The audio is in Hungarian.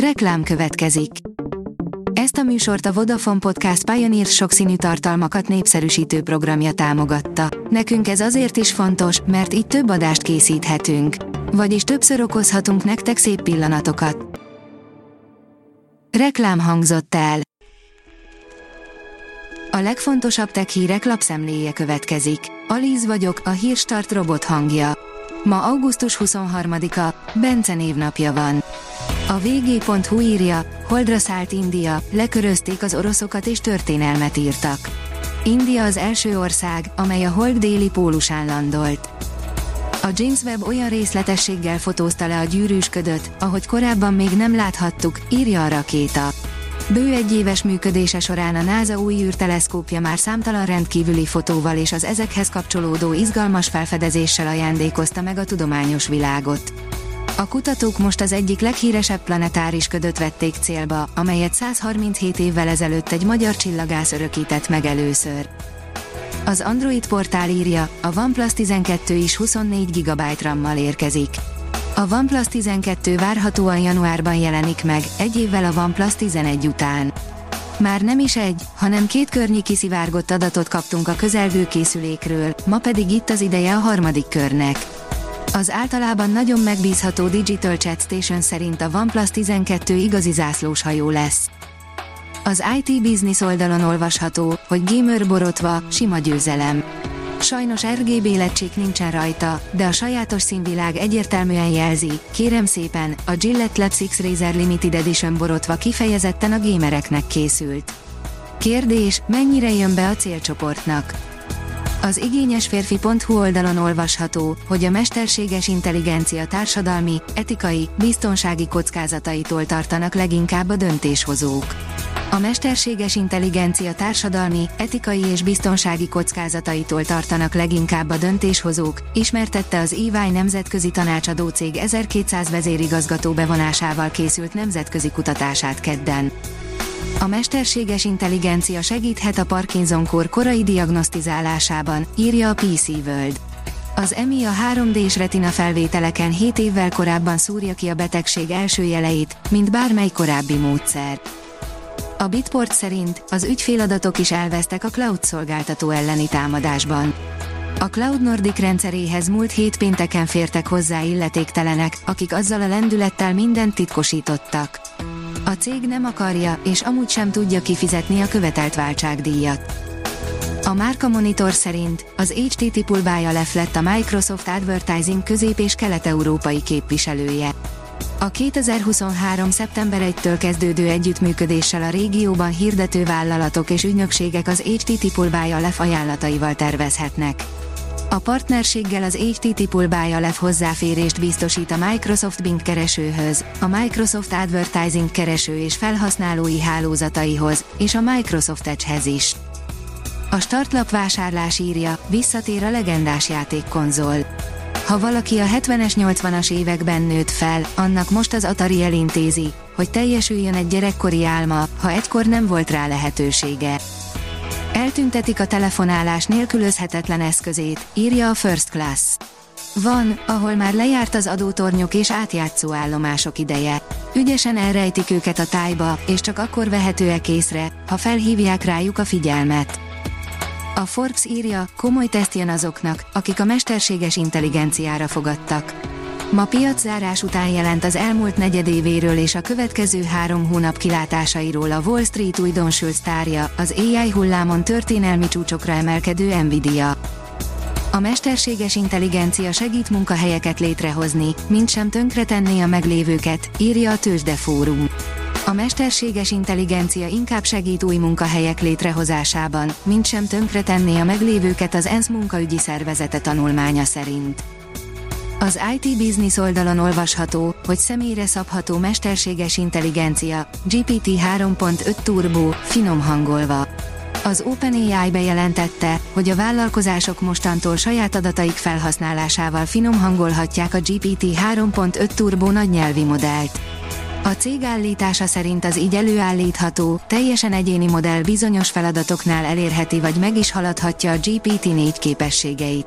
Reklám következik. Ezt a műsort a Vodafone Podcast Pioneer sokszínű tartalmakat népszerűsítő programja támogatta. Nekünk ez azért is fontos, mert így több adást készíthetünk. Vagyis többször okozhatunk nektek szép pillanatokat. Reklám hangzott el. A legfontosabb tech hírek lapszemléje következik. Alíz vagyok, a hírstart robot hangja. Ma augusztus 23-a, Bence névnapja van. A vg.hu írja, Holdra szállt India, lekörözték az oroszokat és történelmet írtak. India az első ország, amely a Hold déli pólusán landolt. A James Webb olyan részletességgel fotózta le a gyűrűsködöt, ahogy korábban még nem láthattuk, írja a rakéta. Bő egy éves működése során a NASA új űrteleszkópja már számtalan rendkívüli fotóval és az ezekhez kapcsolódó izgalmas felfedezéssel ajándékozta meg a tudományos világot. A kutatók most az egyik leghíresebb planetáris ködöt vették célba, amelyet 137 évvel ezelőtt egy magyar csillagász örökített meg először. Az Android portál írja, a OnePlus 12 is 24 GB RAM-mal érkezik. A OnePlus 12 várhatóan januárban jelenik meg, egy évvel a OnePlus 11 után. Már nem is egy, hanem két környi kiszivárgott adatot kaptunk a közelgő készülékről, ma pedig itt az ideje a harmadik körnek. Az általában nagyon megbízható Digital Chat Station szerint a OnePlus 12 igazi zászlós hajó lesz. Az IT Business oldalon olvasható, hogy gamer borotva, sima győzelem. Sajnos RGB lecsék nincsen rajta, de a sajátos színvilág egyértelműen jelzi, kérem szépen, a Gillette Labs X-Razer Limited Edition borotva kifejezetten a gamereknek készült. Kérdés, mennyire jön be a célcsoportnak? Az igényesférfi.hu oldalon olvasható, hogy a mesterséges intelligencia társadalmi, etikai, biztonsági kockázataitól tartanak leginkább a döntéshozók. A mesterséges intelligencia társadalmi, etikai és biztonsági kockázataitól tartanak leginkább a döntéshozók, ismertette az EY nemzetközi tanácsadó cég 1200 vezérigazgató bevonásával készült nemzetközi kutatását kedden. A mesterséges intelligencia segíthet a Parkinson-kór korai diagnosztizálásában, írja a PC World. Az EMI a 3D-s retina felvételeken 7 évvel korábban szúrja ki a betegség első jeleit, mint bármely korábbi módszer. A Bitport szerint az ügyféladatok is elvesztek a cloud szolgáltató elleni támadásban. A Cloud Nordic rendszeréhez múlt hét pénteken fértek hozzá illetéktelenek, akik azzal a lendülettel mindent titkosítottak. A cég nem akarja, és amúgy sem tudja kifizetni a követelt váltságdíjat. A Márka Monitor szerint az HTT pulbája lett a Microsoft Advertising közép- és kelet-európai képviselője. A 2023. szeptember 1-től kezdődő együttműködéssel a régióban hirdető vállalatok és ügynökségek az HTT pulbája lef ajánlataival tervezhetnek. A partnerséggel az HTTP Biolef hozzáférést biztosít a Microsoft Bing keresőhöz, a Microsoft Advertising kereső és felhasználói hálózataihoz, és a Microsoft Edge-hez is. A startlap vásárlás írja, visszatér a legendás játékkonzol. Ha valaki a 70-es 80-as években nőtt fel, annak most az Atari elintézi, hogy teljesüljön egy gyerekkori álma, ha egykor nem volt rá lehetősége. Eltüntetik a telefonálás nélkülözhetetlen eszközét, írja a First Class. Van, ahol már lejárt az adótornyok és átjátszó állomások ideje. Ügyesen elrejtik őket a tájba, és csak akkor vehetőek észre, ha felhívják rájuk a figyelmet. A Forbes írja, komoly teszt jön azoknak, akik a mesterséges intelligenciára fogadtak. Ma piaczárás után jelent az elmúlt negyedévéről és a következő három hónap kilátásairól a Wall Street újdonsült sztárja, az AI hullámon történelmi csúcsokra emelkedő Nvidia. A mesterséges intelligencia segít munkahelyeket létrehozni, mint sem tönkretenné a meglévőket, írja a Tőzsdefórum. A mesterséges intelligencia inkább segít új munkahelyek létrehozásában, mint sem tönkretenné a meglévőket az ENSZ munkaügyi szervezete tanulmánya szerint. Az IT Business oldalon olvasható, hogy személyre szabható mesterséges intelligencia, GPT 3.5 Turbo, finom hangolva. Az OpenAI bejelentette, hogy a vállalkozások mostantól saját adataik felhasználásával finom hangolhatják a GPT 3.5 Turbo nagy nyelvi modellt. A cég állítása szerint az így előállítható, teljesen egyéni modell bizonyos feladatoknál elérheti vagy meg is haladhatja a GPT-4 képességeit.